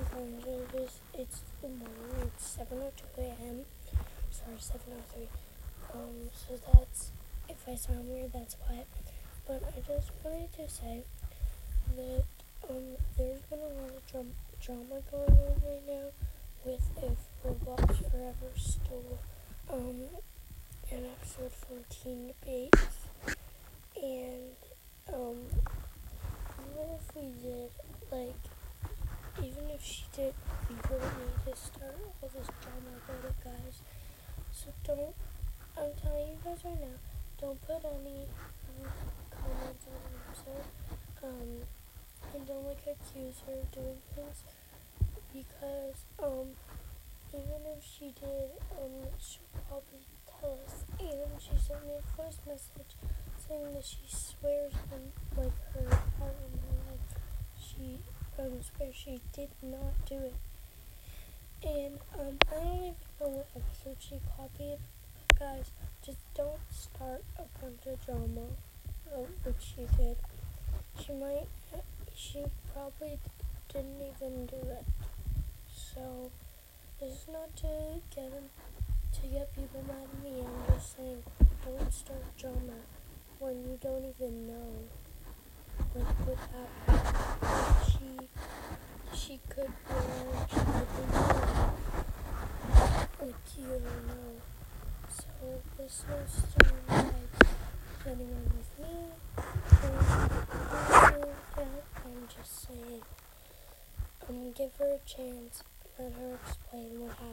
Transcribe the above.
explain times. It is, it's the morning. It's 7.02 a.m. Sorry, 7.03. Um, so that's, if I sound weird, that's why. But I just wanted to say that um, there's been a lot of drum- drama going on right now with if Roblox Forever stole um, an episode from Teen Debates. And um, what if we did, like, she did, we wouldn't need to start all this drama about it, guys. So don't, I'm telling you guys right now, don't put any um, comments on episode. Um, and don't like accuse her of doing things because um, even if she did, um, she'll probably tell us. And she sent me a voice message saying that she swears on like her heart and her life. She um she did not do it. And um, I don't even know what episode she copied. But guys, just don't start a bunch of drama, which she did. She might, she probably didn't even do it. So this is not to get to get people mad at me. I'm just saying, don't start drama when you don't even know like what happened. She could lying, she could be. Like you don't know. So this is to like anyone with me. I'm just saying. Um, give her a chance. Let her explain what happened.